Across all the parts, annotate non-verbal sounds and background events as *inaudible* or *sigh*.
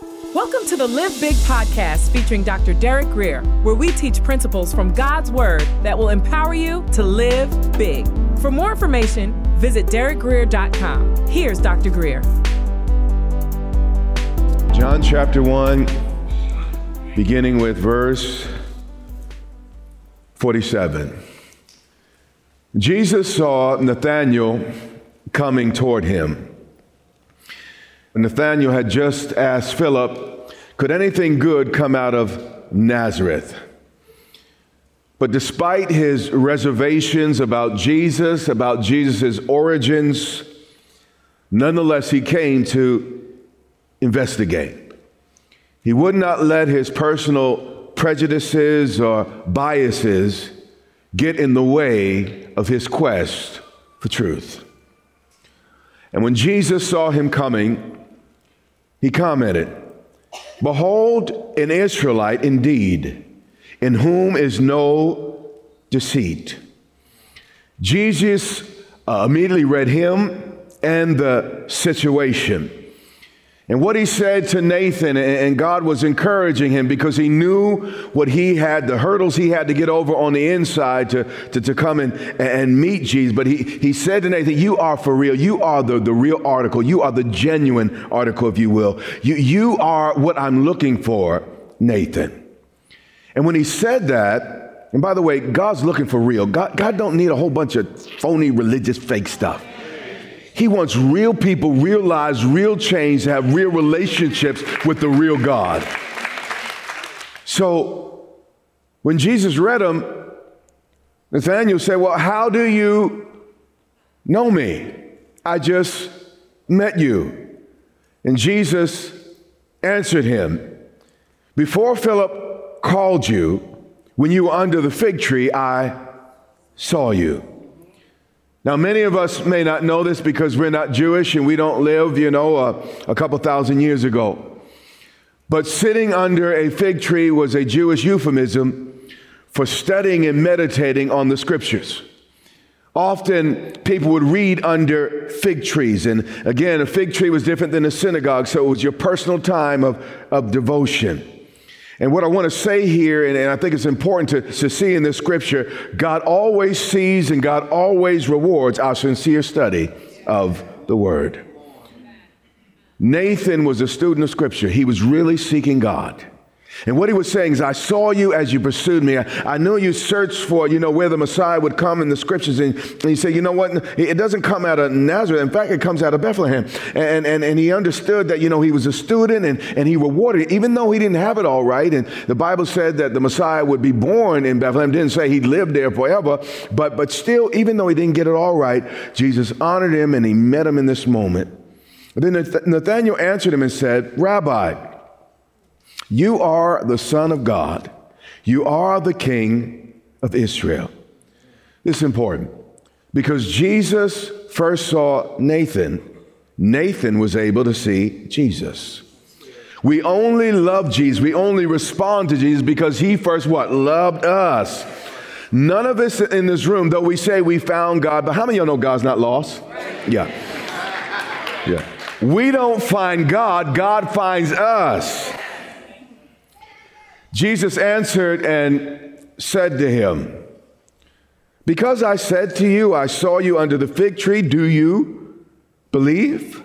Welcome to the Live Big podcast featuring Dr. Derek Grier, where we teach principles from God's Word that will empower you to live big. For more information, visit derekgrier.com. Here's Dr. Grier. John chapter 1, beginning with verse 47. Jesus saw Nathanael coming toward him. Nathanael had just asked Philip, Could anything good come out of Nazareth? But despite his reservations about Jesus, about Jesus' origins, nonetheless he came to investigate. He would not let his personal prejudices or biases get in the way of his quest for truth. And when Jesus saw him coming, he commented, Behold, an Israelite indeed, in whom is no deceit. Jesus uh, immediately read him and the situation. And what he said to Nathan, and God was encouraging him because he knew what he had, the hurdles he had to get over on the inside to, to, to come and, and meet Jesus. But he, he said to Nathan, You are for real. You are the, the real article. You are the genuine article, if you will. You, you are what I'm looking for, Nathan. And when he said that, and by the way, God's looking for real. God, God don't need a whole bunch of phony religious fake stuff. He wants real people, real lives, real change to have real relationships with the real God. So when Jesus read them, Nathaniel said, Well, how do you know me? I just met you. And Jesus answered him, Before Philip called you, when you were under the fig tree, I saw you. Now, many of us may not know this because we're not Jewish and we don't live, you know, a, a couple thousand years ago. But sitting under a fig tree was a Jewish euphemism for studying and meditating on the scriptures. Often people would read under fig trees. And again, a fig tree was different than a synagogue, so it was your personal time of, of devotion. And what I want to say here, and, and I think it's important to, to see in this scripture, God always sees and God always rewards our sincere study of the word. Nathan was a student of scripture. He was really seeking God. And what he was saying is, I saw you as you pursued me. I, I knew you searched for, you know, where the Messiah would come in the scriptures. And, and he said, you know what? It doesn't come out of Nazareth. In fact, it comes out of Bethlehem. And, and, and he understood that, you know, he was a student and, and he rewarded it, even though he didn't have it all right. And the Bible said that the Messiah would be born in Bethlehem. Didn't say he'd live there forever. But, but still, even though he didn't get it all right, Jesus honored him and he met him in this moment. Then Nathanael answered him and said, Rabbi, you are the Son of God. You are the King of Israel. This is important because Jesus first saw Nathan. Nathan was able to see Jesus. We only love Jesus. We only respond to Jesus because he first what? Loved us. None of us in this room, though we say we found God, but how many of y'all know God's not lost? Yeah. Yeah. We don't find God, God finds us. Jesus answered and said to him, Because I said to you, I saw you under the fig tree, do you believe?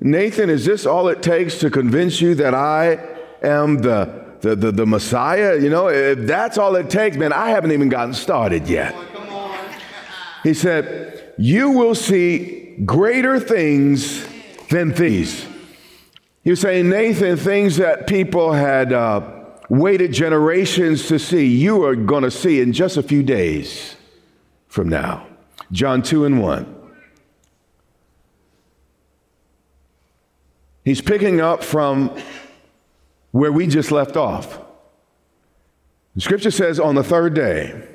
Nathan, is this all it takes to convince you that I am the, the, the, the Messiah? You know, if that's all it takes, man, I haven't even gotten started yet. He said, You will see greater things than these. He was saying, Nathan, things that people had. Uh, waited generations to see, you are going to see in just a few days from now. John 2 and 1. He's picking up from where we just left off. The scripture says on the third day,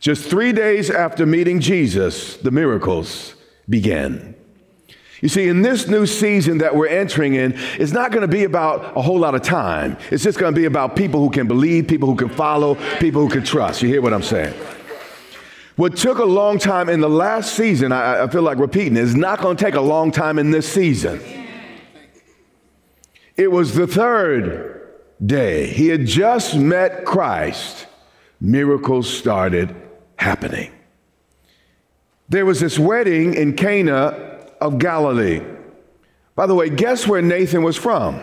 just three days after meeting Jesus, the miracles began. You see, in this new season that we're entering in, it's not going to be about a whole lot of time. It's just going to be about people who can believe, people who can follow, people who can trust. You hear what I'm saying? What took a long time in the last season, I, I feel like repeating, is not going to take a long time in this season. It was the third day. He had just met Christ. Miracles started happening. There was this wedding in Cana of Galilee. By the way, guess where Nathan was from?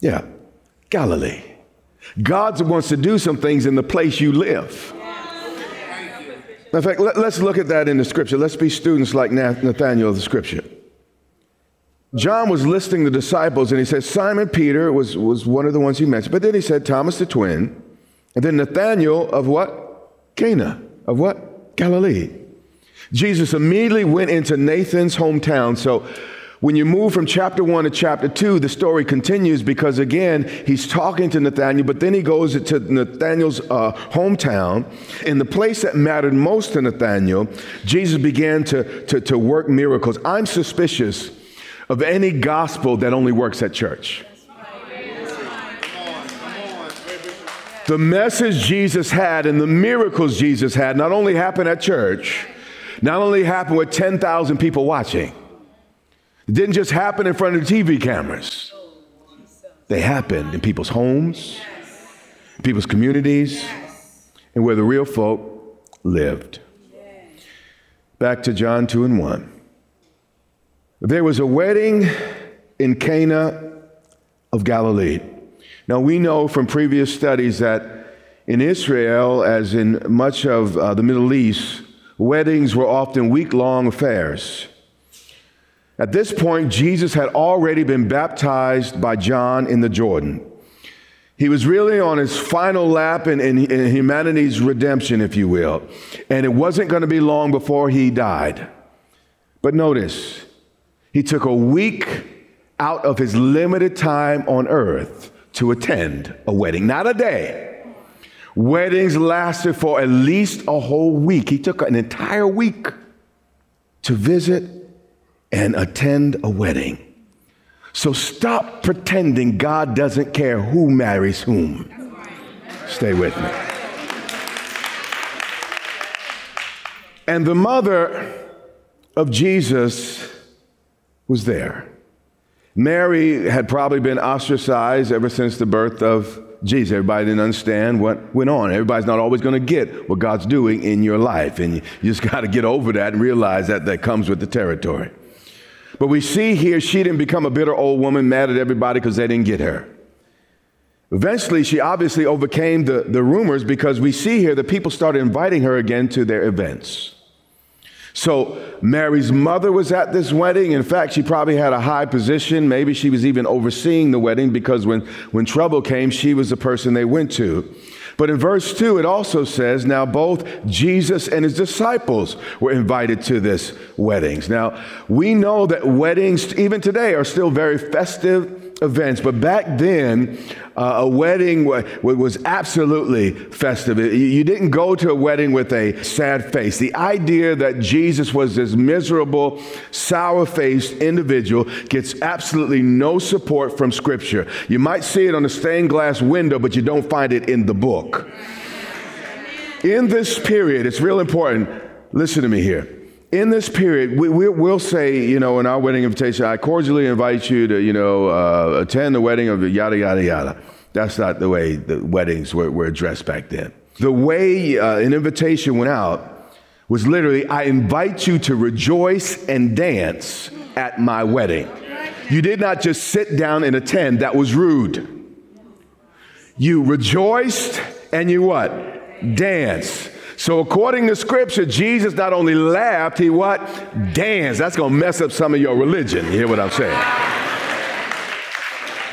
Yeah, Galilee. God wants to do some things in the place you live. In fact, let, us look at that in the scripture. Let's be students like Nathaniel of the scripture. John was listing the disciples and he said Simon Peter was, was one of the ones he mentioned. But then he said Thomas the twin, and then Nathaniel of what? Cana. Of what? Galilee. Jesus immediately went into Nathan's hometown. So when you move from chapter one to chapter two, the story continues because again, he's talking to Nathaniel, but then he goes to Nathaniel's uh, hometown. In the place that mattered most to Nathaniel, Jesus began to, to, to work miracles. I'm suspicious of any gospel that only works at church. The message Jesus had and the miracles Jesus had not only happened at church, not only happened with 10,000 people watching, it didn't just happen in front of the TV cameras. They happened in people's homes, people's communities, and where the real folk lived. Back to John 2 and 1. There was a wedding in Cana of Galilee. Now, we know from previous studies that in Israel, as in much of uh, the Middle East, weddings were often week long affairs. At this point, Jesus had already been baptized by John in the Jordan. He was really on his final lap in, in, in humanity's redemption, if you will. And it wasn't going to be long before he died. But notice, he took a week out of his limited time on earth to attend a wedding, not a day. Weddings lasted for at least a whole week. He took an entire week to visit and attend a wedding. So stop pretending God doesn't care who marries whom. Stay with me. And the mother of Jesus was there. Mary had probably been ostracized ever since the birth of Jesus. Everybody didn't understand what went on. Everybody's not always going to get what God's doing in your life. And you, you just got to get over that and realize that that comes with the territory. But we see here she didn't become a bitter old woman mad at everybody because they didn't get her. Eventually, she obviously overcame the, the rumors because we see here that people started inviting her again to their events. So Mary's mother was at this wedding. In fact, she probably had a high position. Maybe she was even overseeing the wedding because when, when trouble came, she was the person they went to. But in verse 2, it also says, Now both Jesus and his disciples were invited to this weddings. Now, we know that weddings, even today, are still very festive events, but back then, uh, a wedding was absolutely festive. You didn't go to a wedding with a sad face. The idea that Jesus was this miserable, sour faced individual gets absolutely no support from Scripture. You might see it on a stained glass window, but you don't find it in the book. In this period, it's real important. Listen to me here in this period, we, we, will say, you know, in our wedding invitation, I cordially invite you to, you know, uh, attend the wedding of yada, yada, yada. That's not the way the weddings were, were addressed back then. The way uh, an invitation went out was literally, I invite you to rejoice and dance at my wedding. You did not just sit down and attend, that was rude. You rejoiced and you what? Danced. So according to scripture, Jesus not only laughed, he what? Danced. That's going to mess up some of your religion. You hear what I'm saying?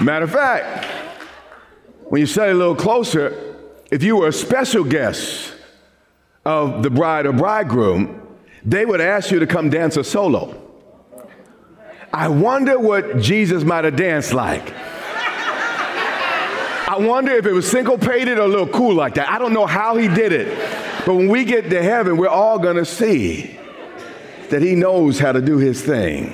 Matter of fact, when you study a little closer, if you were a special guest of the bride or bridegroom, they would ask you to come dance a solo. I wonder what Jesus might have danced like. I wonder if it was syncopated or a little cool like that. I don't know how he did it. But when we get to heaven, we're all going to see that he knows how to do his thing.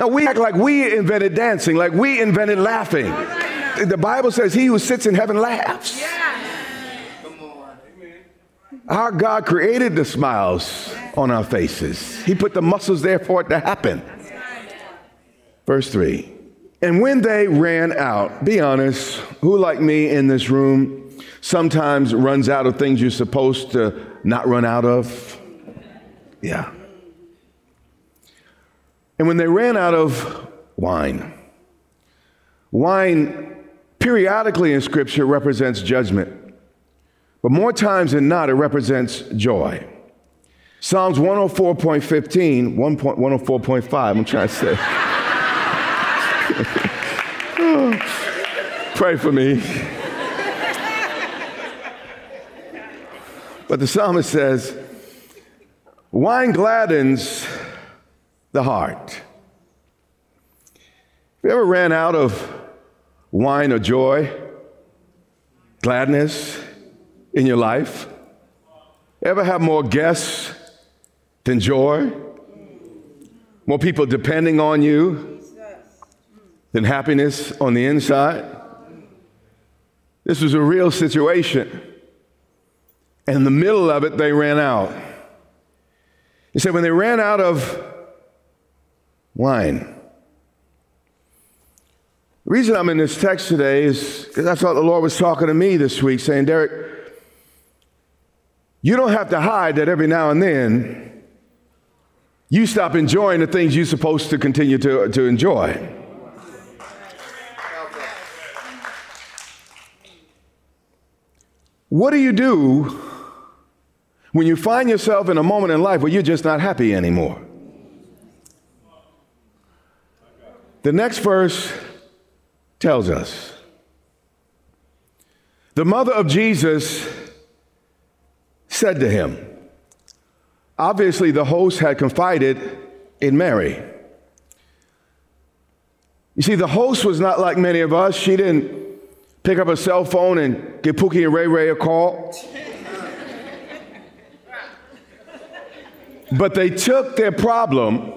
Now, we act like we invented dancing, like we invented laughing. The Bible says he who sits in heaven laughs. Our God created the smiles on our faces. He put the muscles there for it to happen. Verse 3. And when they ran out, be honest, who like me in this room sometimes runs out of things you're supposed to not run out of? Yeah. And when they ran out of wine, wine periodically in Scripture represents judgment, but more times than not, it represents joy. Psalms 104.15, 104.5, I'm trying to say. *laughs* Pray for me. But the psalmist says, wine gladdens the heart. Have you ever ran out of wine or joy, gladness in your life? Ever have more guests than joy? More people depending on you than happiness on the inside? This was a real situation. And in the middle of it, they ran out. He said, when they ran out of wine, the reason I'm in this text today is because I thought the Lord was talking to me this week, saying, Derek, you don't have to hide that every now and then you stop enjoying the things you're supposed to continue to, to enjoy. What do you do when you find yourself in a moment in life where you're just not happy anymore? The next verse tells us. The mother of Jesus said to him, obviously, the host had confided in Mary. You see, the host was not like many of us. She didn't pick up a cell phone and give Pookie and Ray Ray a call. But they took their problem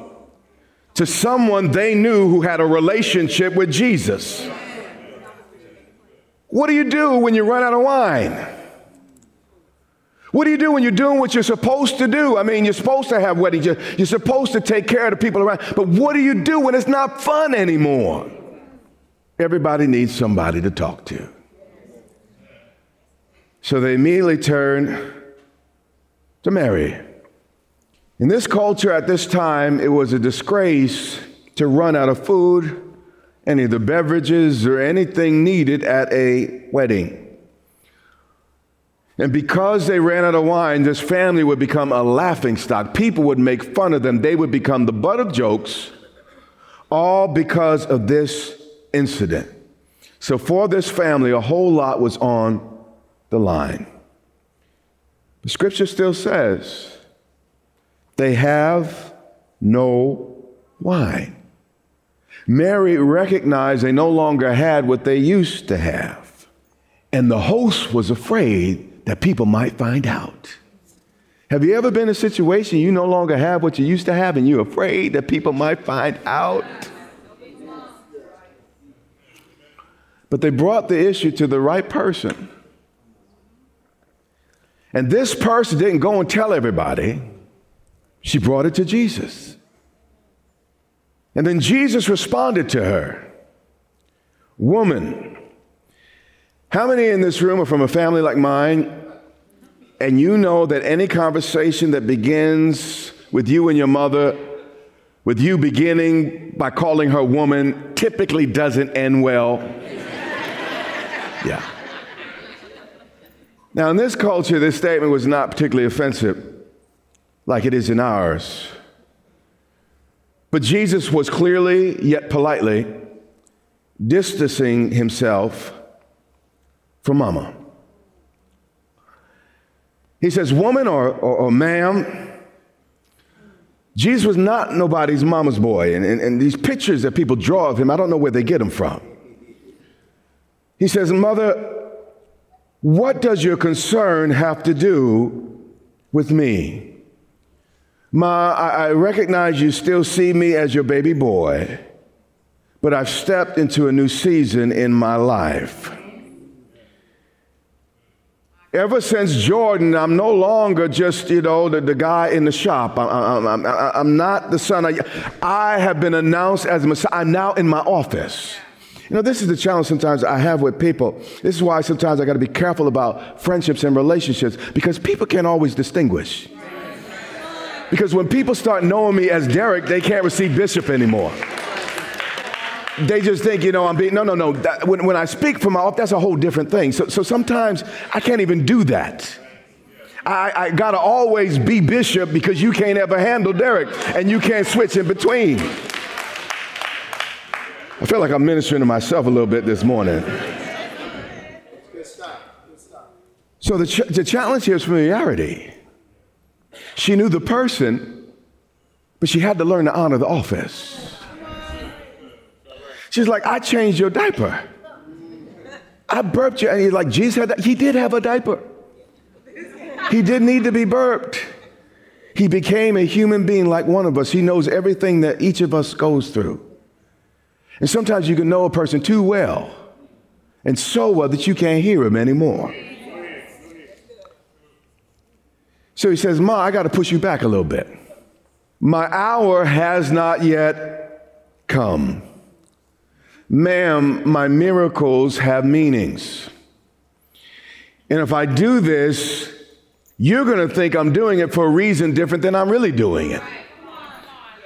to someone they knew who had a relationship with Jesus. What do you do when you run out of wine? What do you do when you're doing what you're supposed to do? I mean, you're supposed to have weddings, you're, you're supposed to take care of the people around, but what do you do when it's not fun anymore? Everybody needs somebody to talk to. So they immediately turn to Mary. In this culture at this time, it was a disgrace to run out of food, any of the beverages, or anything needed at a wedding. And because they ran out of wine, this family would become a laughing stock. People would make fun of them. They would become the butt of jokes, all because of this incident. So, for this family, a whole lot was on the line. The scripture still says they have no wine. Mary recognized they no longer had what they used to have. And the host was afraid that people might find out. Have you ever been in a situation you no longer have what you used to have and you're afraid that people might find out? But they brought the issue to the right person. And this person didn't go and tell everybody. She brought it to Jesus. And then Jesus responded to her Woman, how many in this room are from a family like mine? And you know that any conversation that begins with you and your mother, with you beginning by calling her woman, typically doesn't end well. Yeah. Now, in this culture, this statement was not particularly offensive like it is in ours. But Jesus was clearly, yet politely, distancing himself from mama. He says, Woman or, or, or ma'am, Jesus was not nobody's mama's boy. And, and, and these pictures that people draw of him, I don't know where they get them from. He says, Mother, what does your concern have to do with me? Ma, I, I recognize you still see me as your baby boy, but I've stepped into a new season in my life. Ever since Jordan, I'm no longer just, you know, the, the guy in the shop. I'm, I'm, I'm, I'm not the son. I, I have been announced as Messiah. I'm now in my office. You know, this is the challenge sometimes I have with people. This is why sometimes I got to be careful about friendships and relationships because people can't always distinguish. Because when people start knowing me as Derek, they can't receive Bishop anymore they just think, you know, I'm being, no, no, no. That, when, when I speak from my off, that's a whole different thing. So, so sometimes I can't even do that. I, I got to always be bishop because you can't ever handle Derek and you can't switch in between. I feel like I'm ministering to myself a little bit this morning. So the, ch- the challenge here is familiarity. She knew the person, but she had to learn to honor the office. She's like, I changed your diaper. I burped you. And he's like, Jesus had that. He did have a diaper. He didn't need to be burped. He became a human being like one of us. He knows everything that each of us goes through. And sometimes you can know a person too well and so well that you can't hear him anymore. So he says, Ma, I got to push you back a little bit. My hour has not yet come. Ma'am, my miracles have meanings. And if I do this, you're going to think I'm doing it for a reason different than I'm really doing it.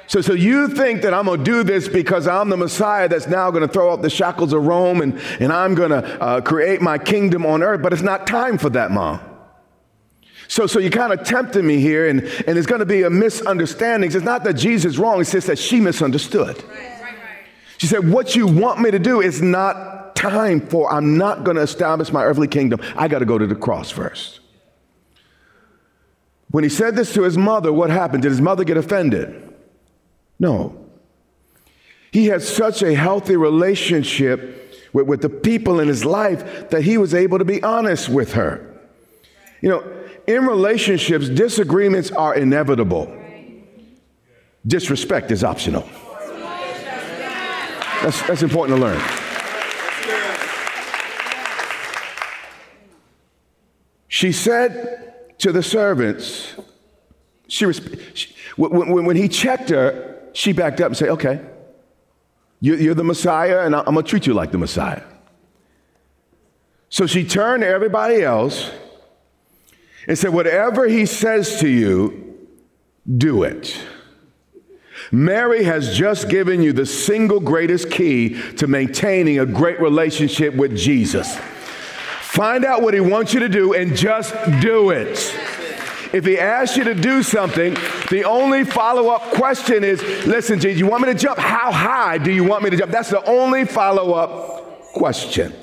So, so you think that I'm going to do this because I'm the Messiah that's now going to throw off the shackles of Rome and, and I'm going to uh, create my kingdom on earth, but it's not time for that, Mom. So, so you kind of tempted me here, and, and it's going to be a misunderstanding. It's not that Jesus is wrong, it's just that she misunderstood. Right. She said, What you want me to do is not time for, I'm not going to establish my earthly kingdom. I got to go to the cross first. When he said this to his mother, what happened? Did his mother get offended? No. He had such a healthy relationship with, with the people in his life that he was able to be honest with her. You know, in relationships, disagreements are inevitable, disrespect is optional. That's, that's important to learn. She said to the servants, she, she when, when, he checked her, she backed up and said, Okay, you're, you're the Messiah, and I'm going to treat you like the Messiah. So she turned to everybody else and said, Whatever he says to you, do it. Mary has just given you the single greatest key to maintaining a great relationship with Jesus. Find out what he wants you to do and just do it. If he asks you to do something, the only follow up question is listen, Jesus, you want me to jump? How high do you want me to jump? That's the only follow up question.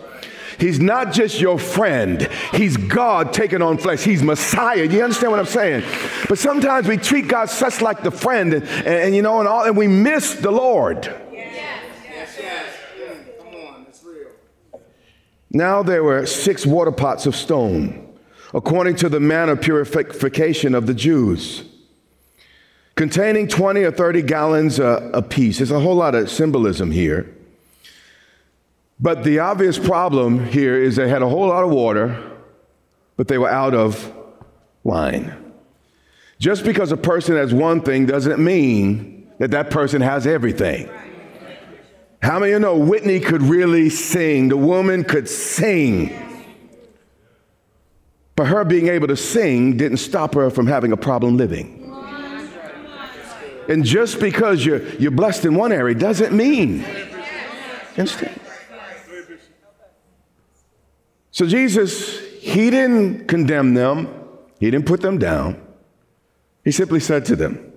He's not just your friend. He's God taking on flesh. He's Messiah. You understand what I'm saying? But sometimes we treat God such like the friend and, and, and you know, and, all, and we miss the Lord. Now there were six water pots of stone, according to the manner of purification of the Jews, containing 20 or 30 gallons uh, apiece. There's a whole lot of symbolism here. But the obvious problem here is they had a whole lot of water, but they were out of wine. Just because a person has one thing doesn't mean that that person has everything. How many of you know Whitney could really sing? The woman could sing. But her being able to sing didn't stop her from having a problem living. And just because you're, you're blessed in one area doesn't mean. So Jesus, he didn't condemn them, he didn't put them down. He simply said to them,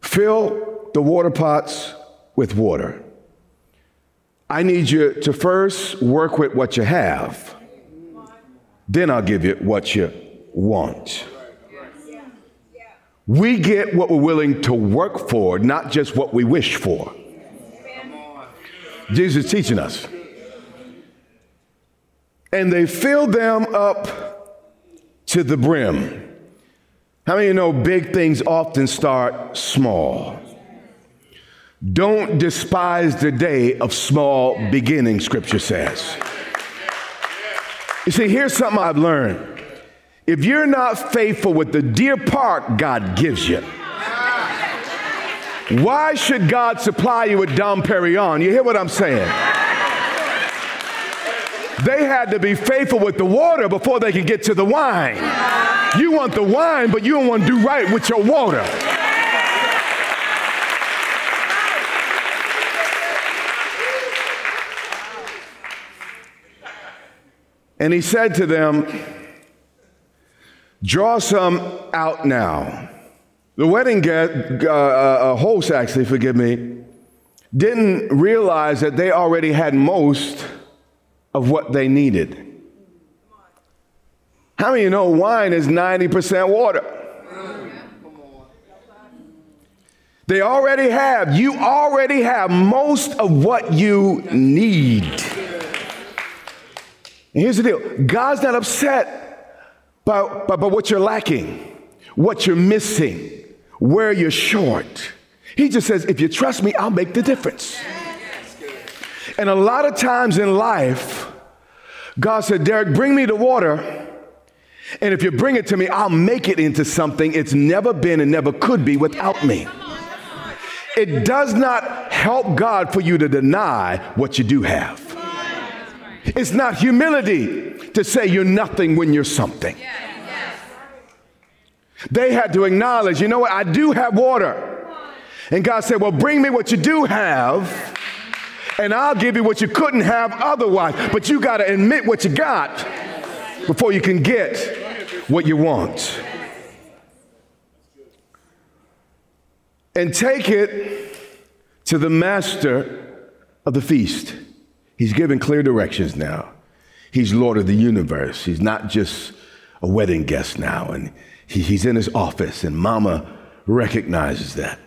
Fill the water pots with water. I need you to first work with what you have, then I'll give you what you want. We get what we're willing to work for, not just what we wish for. Jesus is teaching us and they filled them up to the brim. How many you know big things often start small? Don't despise the day of small beginnings, scripture says. You see, here's something I've learned. If you're not faithful with the deer park God gives you, why should God supply you with Dom Perignon? You hear what I'm saying? They had to be faithful with the water before they could get to the wine. You want the wine, but you don't want to do right with your water. And he said to them, Draw some out now. The wedding guest, uh, uh, host, actually, forgive me, didn't realize that they already had most of what they needed. How many of you know wine is 90% water? They already have, you already have most of what you need. And here's the deal God's not upset by, by, by what you're lacking, what you're missing, where you're short. He just says, if you trust me, I'll make the difference. And a lot of times in life, God said, Derek, bring me the water. And if you bring it to me, I'll make it into something it's never been and never could be without me. It does not help God for you to deny what you do have. It's not humility to say you're nothing when you're something. They had to acknowledge, you know what, I do have water. And God said, Well, bring me what you do have, and I'll give you what you couldn't have otherwise. But you got to admit what you got before you can get what you want. And take it to the master of the feast. He's given clear directions now. He's Lord of the universe. He's not just a wedding guest now. And he, he's in his office, and mama recognizes that.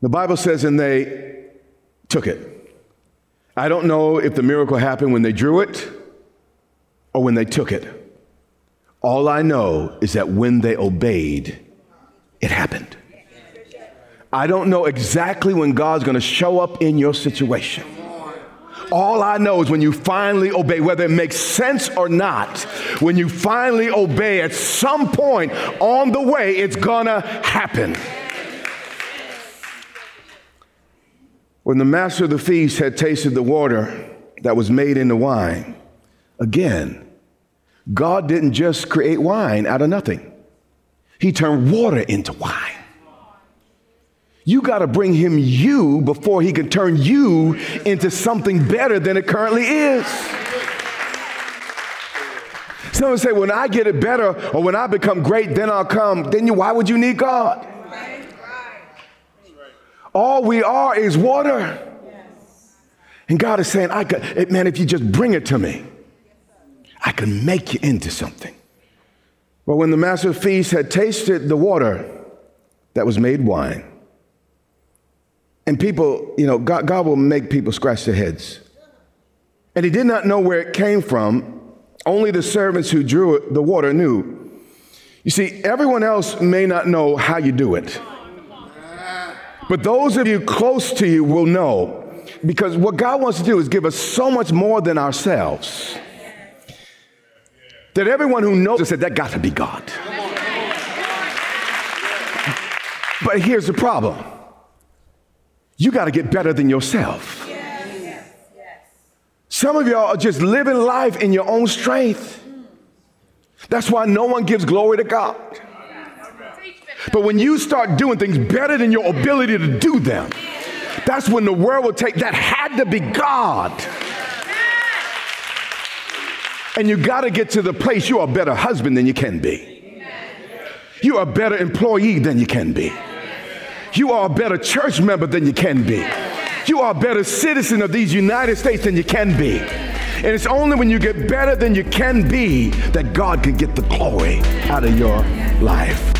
The Bible says, and they took it. I don't know if the miracle happened when they drew it or when they took it. All I know is that when they obeyed, it happened. I don't know exactly when God's going to show up in your situation. All I know is when you finally obey, whether it makes sense or not, when you finally obey, at some point on the way, it's gonna happen. When the master of the feast had tasted the water that was made into wine, again, God didn't just create wine out of nothing, He turned water into wine. You got to bring him you before he can turn you into something better than it currently is. Someone say, when I get it better or when I become great, then I'll come. Then you, why would you need God? All we are is water. And God is saying, I could, eh, man, if you just bring it to me, I can make you into something. But when the master feast had tasted the water that was made wine, and people, you know, God, God will make people scratch their heads. And he did not know where it came from. Only the servants who drew it, the water knew. You see, everyone else may not know how you do it. But those of you close to you will know. Because what God wants to do is give us so much more than ourselves. That everyone who knows us said, that got to be God. But here's the problem you got to get better than yourself. Some of y'all are just living life in your own strength. That's why no one gives glory to God. But when you start doing things better than your ability to do them, that's when the world will take that had to be God. And you got to get to the place you are a better husband than you can be. You are a better employee than you can be. You are a better church member than you can be. You are a better citizen of these United States than you can be. And it's only when you get better than you can be that God can get the glory out of your life.